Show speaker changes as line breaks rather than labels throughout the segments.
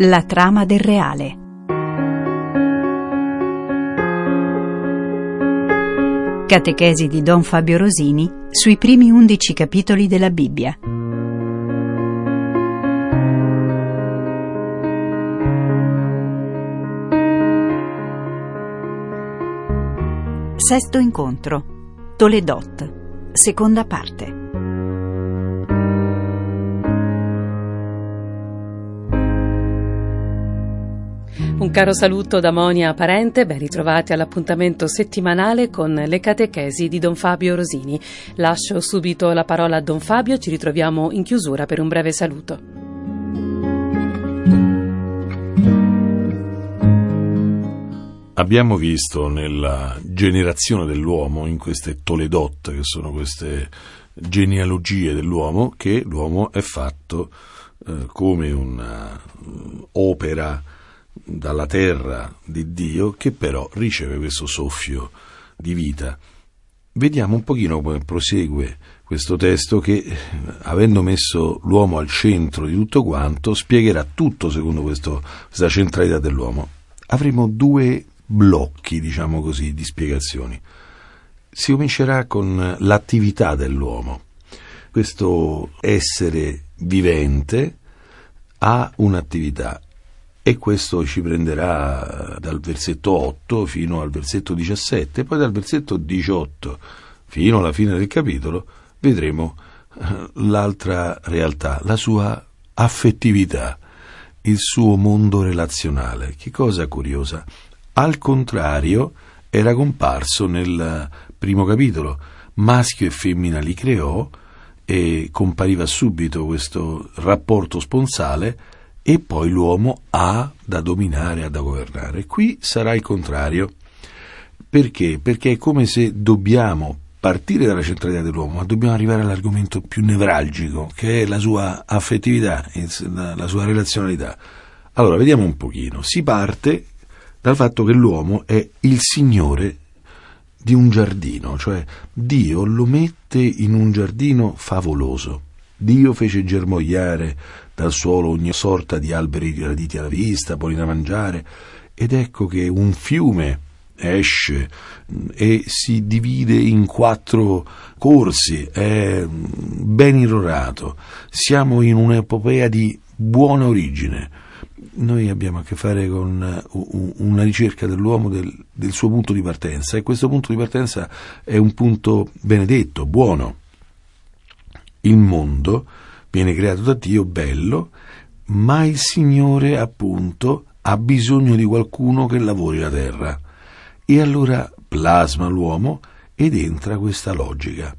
La trama del reale. Catechesi di Don Fabio Rosini sui primi undici capitoli della Bibbia. Sesto incontro. Toledot. Seconda parte.
Un caro saluto da Monia Parente, ben ritrovati all'appuntamento settimanale con le catechesi di Don Fabio Rosini. Lascio subito la parola a Don Fabio, ci ritroviamo in chiusura per un breve saluto.
Abbiamo visto nella generazione dell'uomo, in queste Toledot, che sono queste genealogie dell'uomo, che l'uomo è fatto eh, come un'opera dalla terra di Dio che però riceve questo soffio di vita. Vediamo un pochino come prosegue questo testo che, avendo messo l'uomo al centro di tutto quanto, spiegherà tutto secondo questo, questa centralità dell'uomo. Avremo due blocchi, diciamo così, di spiegazioni. Si comincerà con l'attività dell'uomo. Questo essere vivente ha un'attività e questo ci prenderà dal versetto 8 fino al versetto 17, poi dal versetto 18 fino alla fine del capitolo vedremo eh, l'altra realtà, la sua affettività, il suo mondo relazionale. Che cosa curiosa. Al contrario, era comparso nel primo capitolo, maschio e femmina li creò e compariva subito questo rapporto sponsale e poi l'uomo ha da dominare, ha da governare. Qui sarà il contrario. Perché? Perché è come se dobbiamo partire dalla centralità dell'uomo, ma dobbiamo arrivare all'argomento più nevralgico, che è la sua affettività, la sua relazionalità. Allora, vediamo un pochino. Si parte dal fatto che l'uomo è il signore di un giardino, cioè Dio lo mette in un giardino favoloso. Dio fece germogliare dal suolo ogni sorta di alberi graditi alla vista, buoni da mangiare, ed ecco che un fiume esce e si divide in quattro corsi, è ben irrorato. Siamo in un'epopea di buona origine. Noi abbiamo a che fare con una ricerca dell'uomo del, del suo punto di partenza e questo punto di partenza è un punto benedetto, buono. Il mondo viene creato da Dio bello, ma il Signore appunto ha bisogno di qualcuno che lavori la terra. E allora plasma l'uomo ed entra questa logica,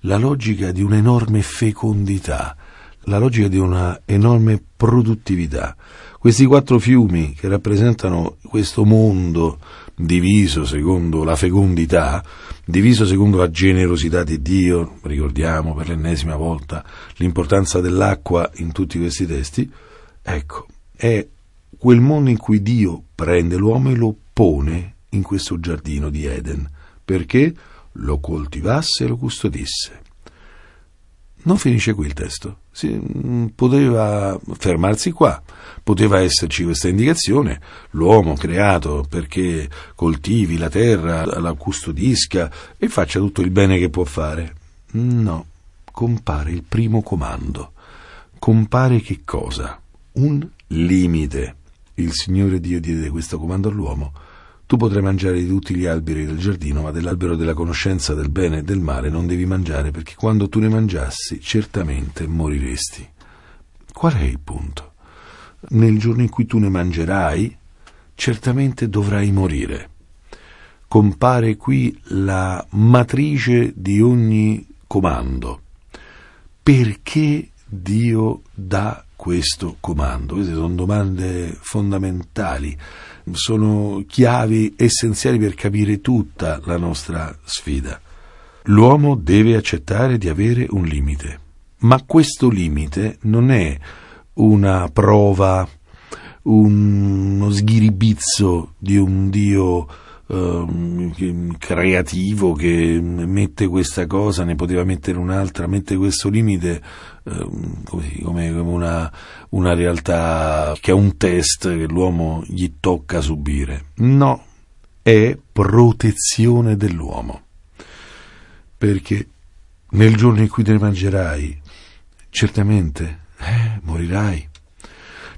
la logica di un'enorme fecondità, la logica di una enorme produttività. Questi quattro fiumi che rappresentano questo mondo diviso secondo la fecondità, diviso secondo la generosità di Dio, ricordiamo per l'ennesima volta l'importanza dell'acqua in tutti questi testi, ecco, è quel mondo in cui Dio prende l'uomo e lo pone in questo giardino di Eden, perché lo coltivasse e lo custodisse. Non finisce qui il testo, si, mm, poteva fermarsi qua, poteva esserci questa indicazione, l'uomo creato perché coltivi la terra, la custodisca e faccia tutto il bene che può fare. No, compare il primo comando. Compare che cosa? Un limite. Il Signore Dio diede questo comando all'uomo tu potrai mangiare di tutti gli alberi del giardino, ma dell'albero della conoscenza del bene e del male non devi mangiare, perché quando tu ne mangiassi certamente moriresti. Qual è il punto? Nel giorno in cui tu ne mangerai, certamente dovrai morire. Compare qui la matrice di ogni comando. Perché Dio dà questo comando? Queste sono domande fondamentali sono chiavi essenziali per capire tutta la nostra sfida. L'uomo deve accettare di avere un limite, ma questo limite non è una prova, uno sghiribizzo di un Dio uh, creativo che mette questa cosa, ne poteva mettere un'altra, mette questo limite come, come una, una realtà che è un test che l'uomo gli tocca subire. No, è protezione dell'uomo. Perché nel giorno in cui te ne mangerai, certamente eh, morirai.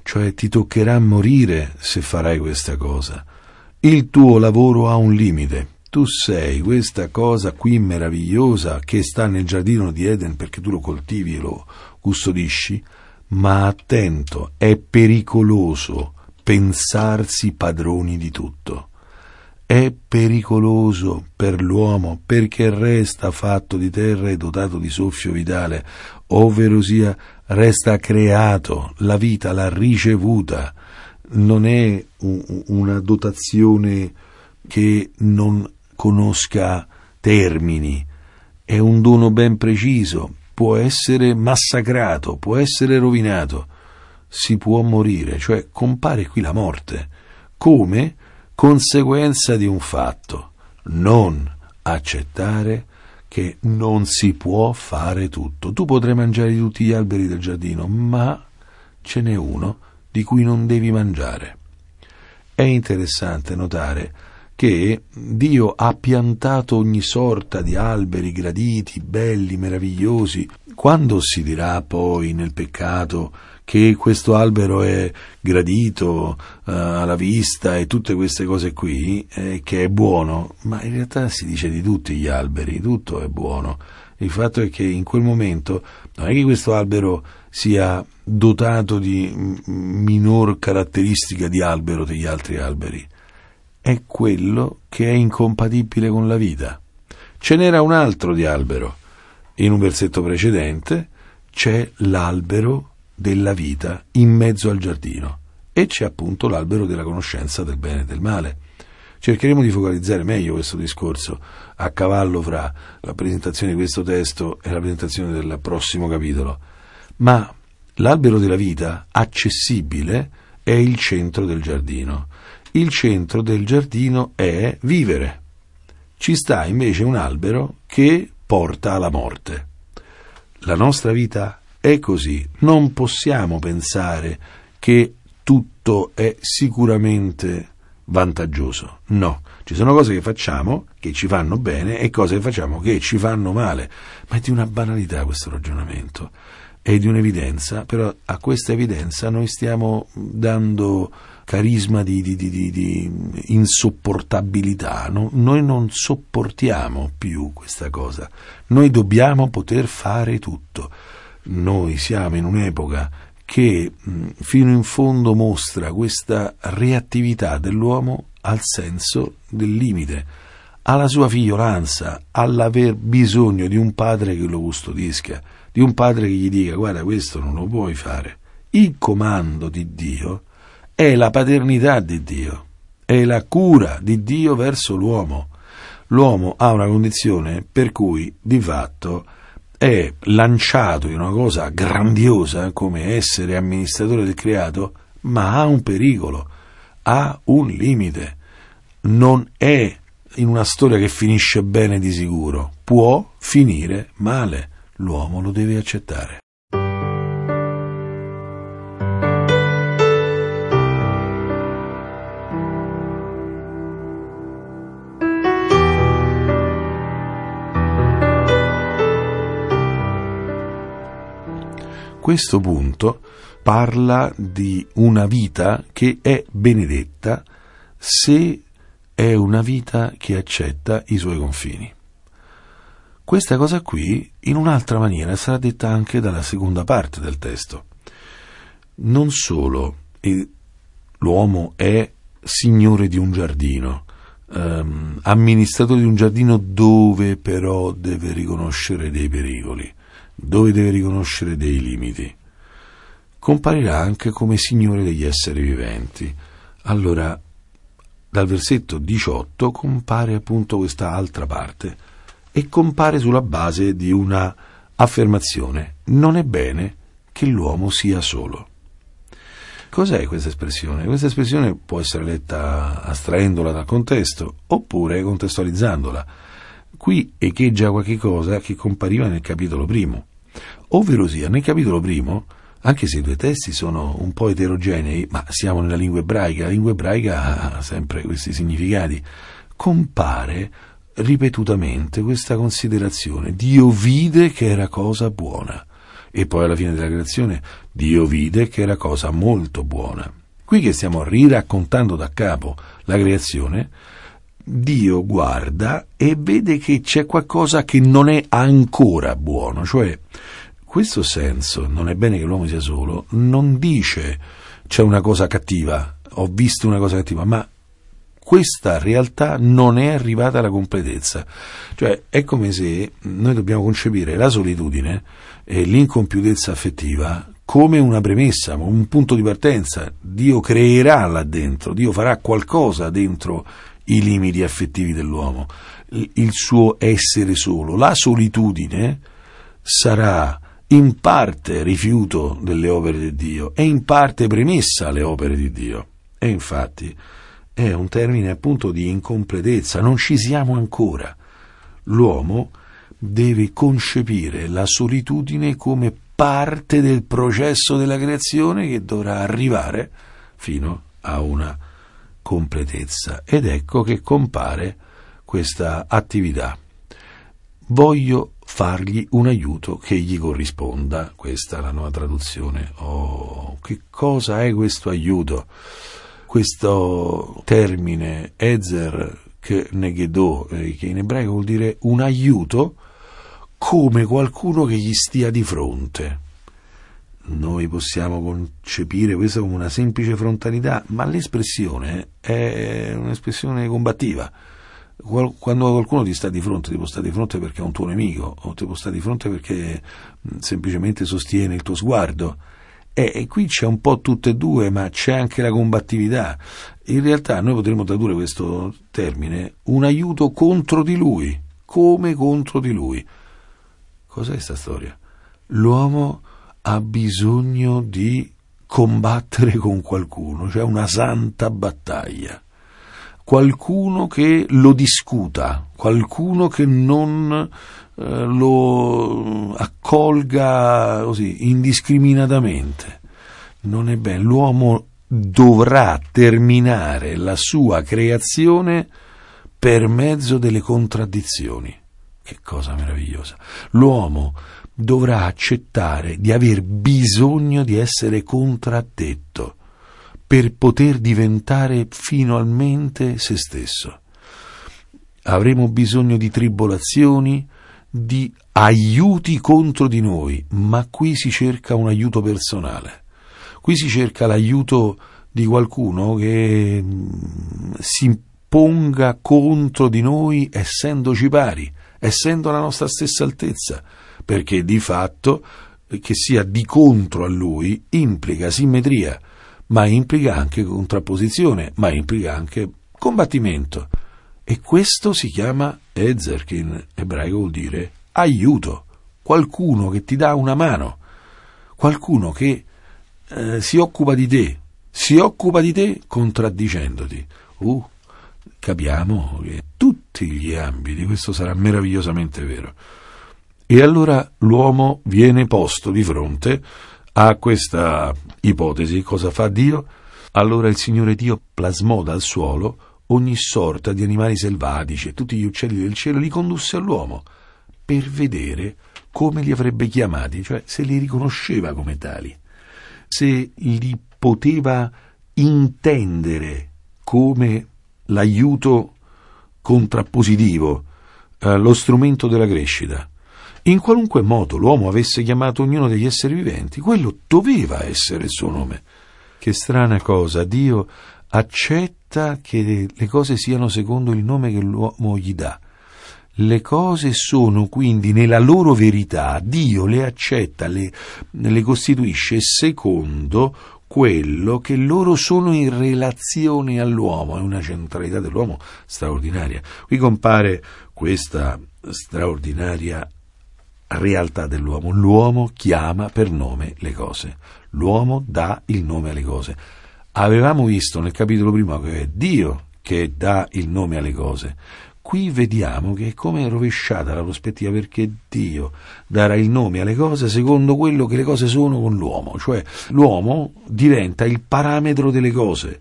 Cioè ti toccherà morire se farai questa cosa. Il tuo lavoro ha un limite. Tu sei questa cosa qui meravigliosa che sta nel giardino di Eden perché tu lo coltivi e lo custodisci, ma attento, è pericoloso pensarsi padroni di tutto. È pericoloso per l'uomo perché resta fatto di terra e dotato di soffio vitale, ovvero sia resta creato, la vita l'ha ricevuta, non è una dotazione che non conosca termini, è un dono ben preciso, può essere massacrato, può essere rovinato, si può morire, cioè compare qui la morte. Come? conseguenza di un fatto, non accettare che non si può fare tutto. Tu potrai mangiare tutti gli alberi del giardino, ma ce n'è uno di cui non devi mangiare. È interessante notare che Dio ha piantato ogni sorta di alberi graditi, belli, meravigliosi. Quando si dirà poi nel peccato che questo albero è gradito uh, alla vista e tutte queste cose qui, eh, che è buono, ma in realtà si dice di tutti gli alberi, tutto è buono. Il fatto è che in quel momento non è che questo albero sia dotato di minor caratteristica di albero degli altri alberi, è quello che è incompatibile con la vita. Ce n'era un altro di albero. In un versetto precedente c'è l'albero della vita in mezzo al giardino e c'è appunto l'albero della conoscenza del bene e del male. Cercheremo di focalizzare meglio questo discorso a cavallo fra la presentazione di questo testo e la presentazione del prossimo capitolo, ma l'albero della vita accessibile è il centro del giardino. Il centro del giardino è vivere. Ci sta invece un albero che porta alla morte. La nostra vita è così, non possiamo pensare che tutto è sicuramente vantaggioso. No, ci sono cose che facciamo che ci fanno bene e cose che facciamo che ci fanno male. Ma è di una banalità questo ragionamento, è di un'evidenza, però a questa evidenza noi stiamo dando carisma di, di, di, di insopportabilità. No? Noi non sopportiamo più questa cosa, noi dobbiamo poter fare tutto noi siamo in un'epoca che fino in fondo mostra questa reattività dell'uomo al senso del limite, alla sua figliolanza, all'aver bisogno di un padre che lo custodisca, di un padre che gli dica guarda questo non lo puoi fare. Il comando di Dio è la paternità di Dio, è la cura di Dio verso l'uomo. L'uomo ha una condizione per cui di fatto è lanciato in una cosa grandiosa come essere amministratore del creato, ma ha un pericolo, ha un limite. Non è in una storia che finisce bene di sicuro, può finire male. L'uomo lo deve accettare. Questo punto parla di una vita che è benedetta se è una vita che accetta i suoi confini. Questa cosa qui, in un'altra maniera, sarà detta anche dalla seconda parte del testo. Non solo l'uomo è signore di un giardino, ehm, amministratore di un giardino dove però deve riconoscere dei pericoli dove deve riconoscere dei limiti. Comparirà anche come Signore degli esseri viventi. Allora, dal versetto 18 compare appunto questa altra parte e compare sulla base di una affermazione. Non è bene che l'uomo sia solo. Cos'è questa espressione? Questa espressione può essere letta astraendola dal contesto oppure contestualizzandola. Qui echeggia qualche cosa che compariva nel capitolo primo, ovvero sia nel capitolo primo, anche se i due testi sono un po' eterogenei, ma siamo nella lingua ebraica, la lingua ebraica ha sempre questi significati, compare ripetutamente questa considerazione. Dio vide che era cosa buona e poi alla fine della creazione Dio vide che era cosa molto buona. Qui che stiamo riraccontando da capo la creazione, Dio guarda e vede che c'è qualcosa che non è ancora buono, cioè questo senso, non è bene che l'uomo sia solo, non dice c'è una cosa cattiva, ho visto una cosa cattiva, ma questa realtà non è arrivata alla completezza. Cioè è come se noi dobbiamo concepire la solitudine e l'incompiutezza affettiva come una premessa, un punto di partenza. Dio creerà là dentro, Dio farà qualcosa dentro i limiti affettivi dell'uomo, il suo essere solo. La solitudine sarà in parte rifiuto delle opere di Dio e in parte premessa alle opere di Dio. E infatti è un termine appunto di incompletezza, non ci siamo ancora. L'uomo deve concepire la solitudine come parte del processo della creazione che dovrà arrivare fino a una completezza. Ed ecco che compare questa attività. Voglio fargli un aiuto che gli corrisponda. Questa è la nuova traduzione. Oh, che cosa è questo aiuto? questo termine Ezer che negedò, eh, che in ebraico vuol dire un aiuto, come qualcuno che gli stia di fronte. Noi possiamo concepire questo come una semplice frontalità, ma l'espressione è un'espressione combattiva. Quando qualcuno ti sta di fronte, ti può stare di fronte perché è un tuo nemico, o ti può stare di fronte perché semplicemente sostiene il tuo sguardo e qui c'è un po' tutte e due, ma c'è anche la combattività. In realtà noi potremmo tradurre questo termine un aiuto contro di lui, come contro di lui. Cos'è questa storia? L'uomo ha bisogno di combattere con qualcuno, cioè una santa battaglia. Qualcuno che lo discuta, qualcuno che non eh, lo accolga così indiscriminatamente. Non è bene. L'uomo dovrà terminare la sua creazione per mezzo delle contraddizioni. Che cosa meravigliosa. L'uomo dovrà accettare di aver bisogno di essere contraddetto per poter diventare finalmente se stesso. Avremo bisogno di tribolazioni, di aiuti contro di noi, ma qui si cerca un aiuto personale. Qui si cerca l'aiuto di qualcuno che mm, si ponga contro di noi essendoci pari, essendo la nostra stessa altezza, perché di fatto che sia di contro a lui implica simmetria, ma implica anche contrapposizione, ma implica anche combattimento. E questo si chiama Ezer, che in ebraico vuol dire aiuto, qualcuno che ti dà una mano, qualcuno che eh, si occupa di te, si occupa di te contraddicendoti. Uh, capiamo che tutti gli ambiti, questo sarà meravigliosamente vero. E allora l'uomo viene posto di fronte a questa ipotesi. Cosa fa Dio? Allora il Signore Dio plasmò dal suolo ogni sorta di animali selvatici e tutti gli uccelli del cielo li condusse all'uomo per vedere come li avrebbe chiamati, cioè se li riconosceva come tali, se li poteva intendere come l'aiuto contrappositivo, eh, lo strumento della crescita. In qualunque modo l'uomo avesse chiamato ognuno degli esseri viventi, quello doveva essere il suo nome. Che strana cosa, Dio accetta che le cose siano secondo il nome che l'uomo gli dà. Le cose sono quindi nella loro verità, Dio le accetta, le, le costituisce secondo quello che loro sono in relazione all'uomo, è una centralità dell'uomo straordinaria. Qui compare questa straordinaria realtà dell'uomo. L'uomo chiama per nome le cose. L'uomo dà il nome alle cose. Avevamo visto nel capitolo primo che è Dio che dà il nome alle cose. Qui vediamo che è come rovesciata la prospettiva perché Dio darà il nome alle cose secondo quello che le cose sono con l'uomo, cioè l'uomo diventa il parametro delle cose,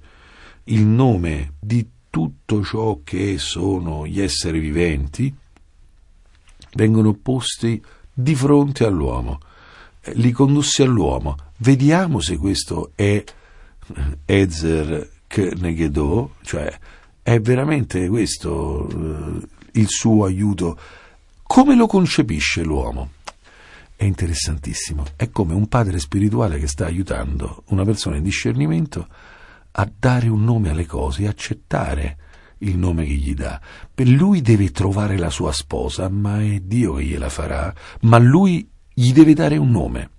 il nome di tutto ciò che sono gli esseri viventi vengono posti di fronte all'uomo, li condusse all'uomo. Vediamo se questo è Ezer Knegedò, cioè è veramente questo eh, il suo aiuto. Come lo concepisce l'uomo? È interessantissimo. È come un padre spirituale che sta aiutando una persona in discernimento a dare un nome alle cose accettare il nome che gli dà. Per lui deve trovare la sua sposa, ma è Dio che gliela farà, ma lui gli deve dare un nome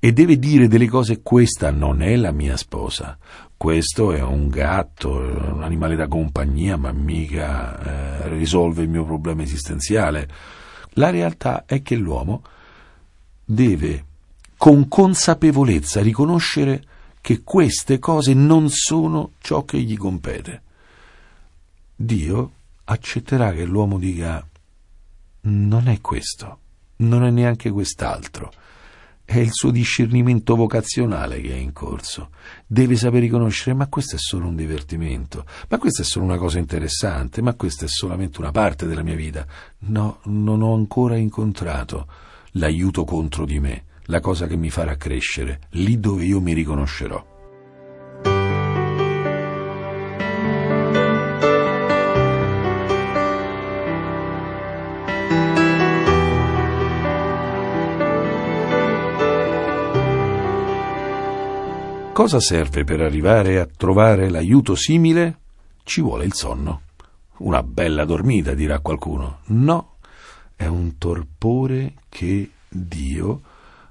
e deve dire delle cose questa non è la mia sposa, questo è un gatto, un animale da compagnia, ma mica eh, risolve il mio problema esistenziale. La realtà è che l'uomo deve con consapevolezza riconoscere che queste cose non sono ciò che gli compete. Dio accetterà che l'uomo dica non è questo, non è neanche quest'altro. È il suo discernimento vocazionale che è in corso. Deve sapere riconoscere, ma questo è solo un divertimento, ma questa è solo una cosa interessante, ma questa è solamente una parte della mia vita. No, non ho ancora incontrato l'aiuto contro di me, la cosa che mi farà crescere, lì dove io mi riconoscerò. Cosa serve per arrivare a trovare l'aiuto simile? Ci vuole il sonno. Una bella dormita, dirà qualcuno. No, è un torpore che Dio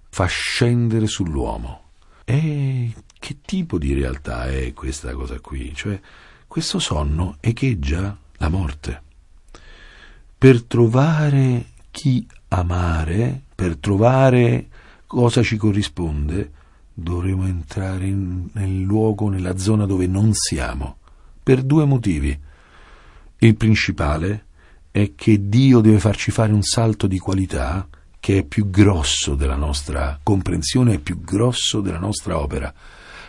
fa scendere sull'uomo. E che tipo di realtà è questa cosa qui? Cioè, questo sonno echeggia la morte. Per trovare chi amare, per trovare cosa ci corrisponde, dovremo entrare in, nel luogo, nella zona dove non siamo, per due motivi. Il principale è che Dio deve farci fare un salto di qualità che è più grosso della nostra comprensione, è più grosso della nostra opera.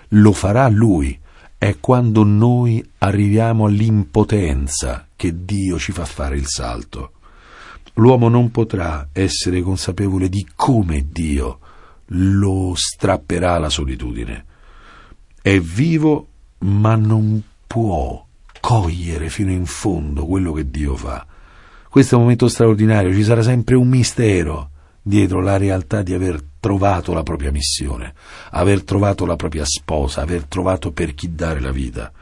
Lo farà Lui. È quando noi arriviamo all'impotenza che Dio ci fa fare il salto. L'uomo non potrà essere consapevole di come Dio lo strapperà la solitudine. È vivo, ma non può cogliere fino in fondo quello che Dio fa. Questo è un momento straordinario, ci sarà sempre un mistero dietro la realtà di aver trovato la propria missione, aver trovato la propria sposa, aver trovato per chi dare la vita.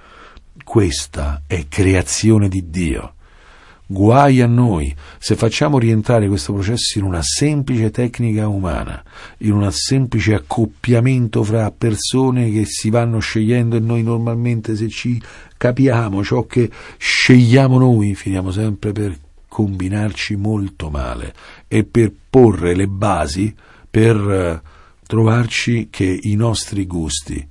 Questa è creazione di Dio. Guai a noi se facciamo rientrare questo processo in una semplice tecnica umana, in un semplice accoppiamento fra persone che si vanno scegliendo e noi normalmente se ci capiamo ciò che scegliamo noi finiamo sempre per combinarci molto male e per porre le basi per eh, trovarci che i nostri gusti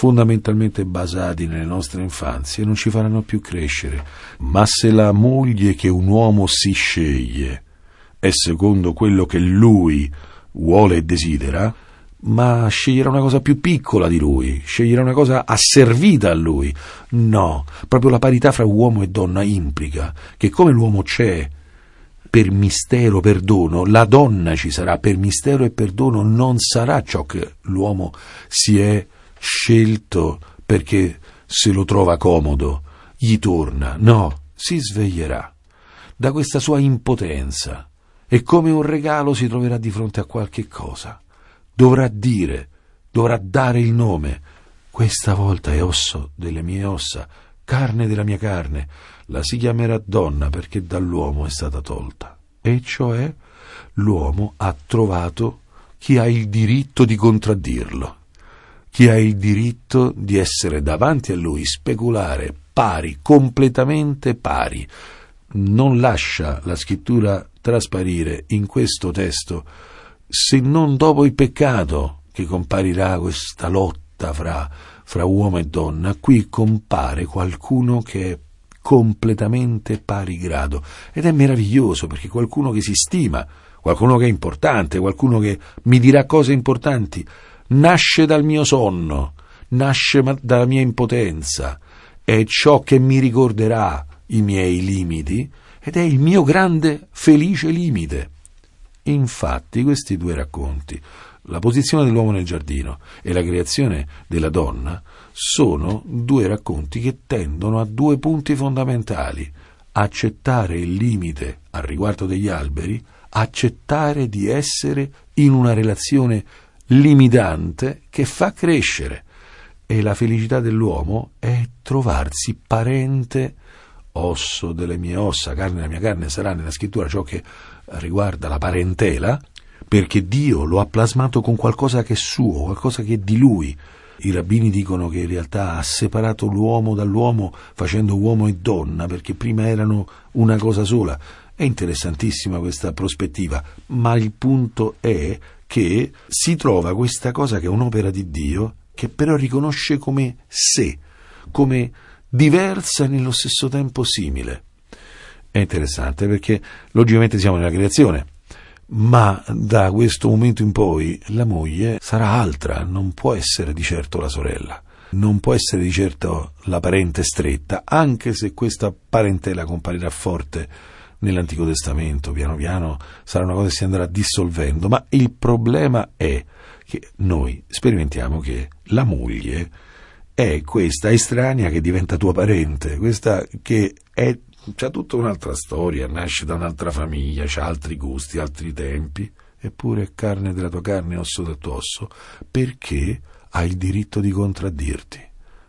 fondamentalmente basati nelle nostre infanzie, non ci faranno più crescere. Ma se la moglie che un uomo si sceglie è secondo quello che lui vuole e desidera, ma sceglierà una cosa più piccola di lui, sceglierà una cosa asservita a lui. No, proprio la parità fra uomo e donna implica che come l'uomo c'è per mistero, per dono, la donna ci sarà per mistero e per dono, non sarà ciò che l'uomo si è scelto perché se lo trova comodo, gli torna, no, si sveglierà da questa sua impotenza e come un regalo si troverà di fronte a qualche cosa. Dovrà dire, dovrà dare il nome. Questa volta è osso delle mie ossa, carne della mia carne. La si chiamerà donna perché dall'uomo è stata tolta. E cioè l'uomo ha trovato chi ha il diritto di contraddirlo chi ha il diritto di essere davanti a lui, speculare pari, completamente pari. Non lascia la scrittura trasparire in questo testo se non dopo il peccato che comparirà questa lotta fra, fra uomo e donna? Qui compare qualcuno che è completamente pari grado ed è meraviglioso perché qualcuno che si stima, qualcuno che è importante, qualcuno che mi dirà cose importanti, nasce dal mio sonno, nasce dalla mia impotenza, è ciò che mi ricorderà i miei limiti ed è il mio grande felice limite. Infatti questi due racconti, la posizione dell'uomo nel giardino e la creazione della donna, sono due racconti che tendono a due punti fondamentali. Accettare il limite al riguardo degli alberi, accettare di essere in una relazione limitante che fa crescere. E la felicità dell'uomo è trovarsi parente, osso delle mie ossa, carne della mia carne, sarà nella scrittura ciò che riguarda la parentela, perché Dio lo ha plasmato con qualcosa che è suo, qualcosa che è di lui. I rabbini dicono che in realtà ha separato l'uomo dall'uomo facendo uomo e donna, perché prima erano una cosa sola. È interessantissima questa prospettiva, ma il punto è che si trova questa cosa che è un'opera di Dio, che però riconosce come sé, come diversa e nello stesso tempo simile. È interessante perché logicamente siamo nella creazione, ma da questo momento in poi la moglie sarà altra, non può essere di certo la sorella, non può essere di certo la parente stretta, anche se questa parentela comparirà forte nell'Antico Testamento, piano piano sarà una cosa che si andrà dissolvendo, ma il problema è che noi sperimentiamo che la moglie è questa estranea che diventa tua parente, questa che è c'ha tutta un'altra storia, nasce da un'altra famiglia, ha altri gusti, altri tempi, eppure è carne della tua carne, osso del tuo osso, perché ha il diritto di contraddirti,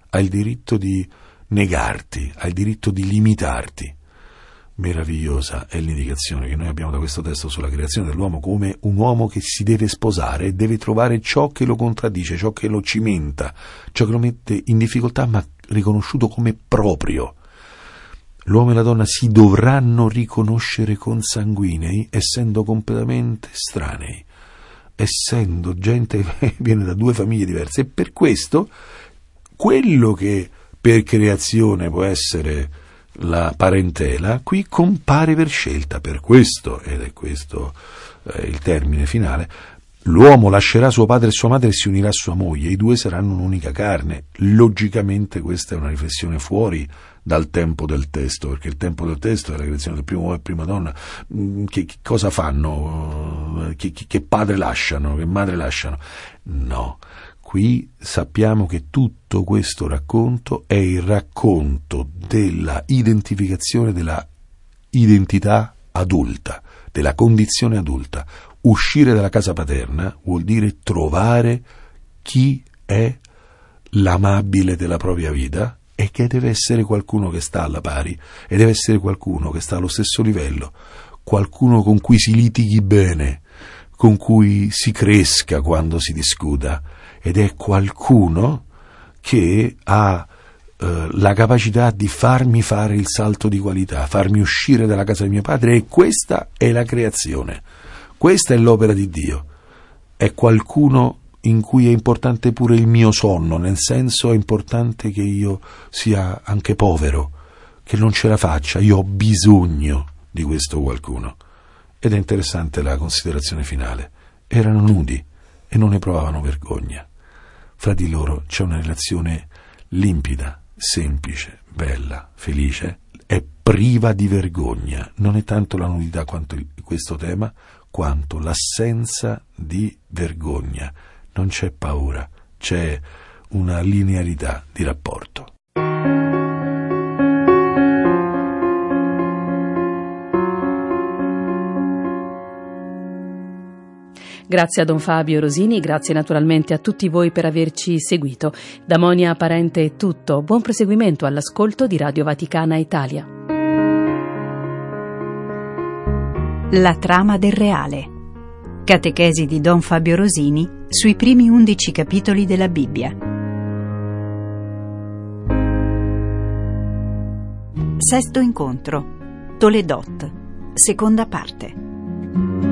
ha il diritto di negarti, ha il diritto di limitarti. Meravigliosa è l'indicazione che noi abbiamo da questo testo sulla creazione dell'uomo come un uomo che si deve sposare e deve trovare ciò che lo contraddice, ciò che lo cimenta, ciò che lo mette in difficoltà ma riconosciuto come proprio. L'uomo e la donna si dovranno riconoscere consanguinei essendo completamente estranei, essendo gente che viene da due famiglie diverse. E per questo quello che per creazione può essere la parentela, qui compare per scelta, per questo, ed è questo eh, il termine finale, L'uomo lascerà suo padre e sua madre e si unirà a sua moglie, i due saranno un'unica carne. Logicamente questa è una riflessione fuori dal tempo del testo, perché il tempo del testo è la creazione del primo uomo e prima donna. Mm, che, che cosa fanno? Che, che, padre lasciano? Che madre lasciano? No. Qui sappiamo che tutto questo racconto è il racconto della identificazione della identità adulta, della condizione adulta. Uscire dalla casa paterna vuol dire trovare chi è l'amabile della propria vita e che deve essere qualcuno che sta alla pari e deve essere qualcuno che sta allo stesso livello, qualcuno con cui si litighi bene, con cui si cresca quando si discuta ed è qualcuno che ha eh, la capacità di farmi fare il salto di qualità, farmi uscire dalla casa di mio padre e questa è la creazione. Questa è l'opera di Dio. È qualcuno in cui è importante pure il mio sonno, nel senso è importante che io sia anche povero, che non ce la faccia, io ho bisogno di questo qualcuno. Ed è interessante la considerazione finale. Erano nudi e non ne provavano vergogna. Fra di loro c'è una relazione limpida, semplice, bella, felice, è priva di vergogna. Non è tanto la nudità quanto questo tema, quanto l'assenza di vergogna. Non c'è paura, c'è una linearità di rapporto.
Grazie a Don Fabio Rosini, grazie naturalmente a tutti voi per averci seguito. Da Monia Parente è tutto, buon proseguimento all'ascolto di Radio Vaticana Italia.
La trama del reale. Catechesi di Don Fabio Rosini sui primi undici capitoli della Bibbia. Sesto incontro. Toledot. seconda parte.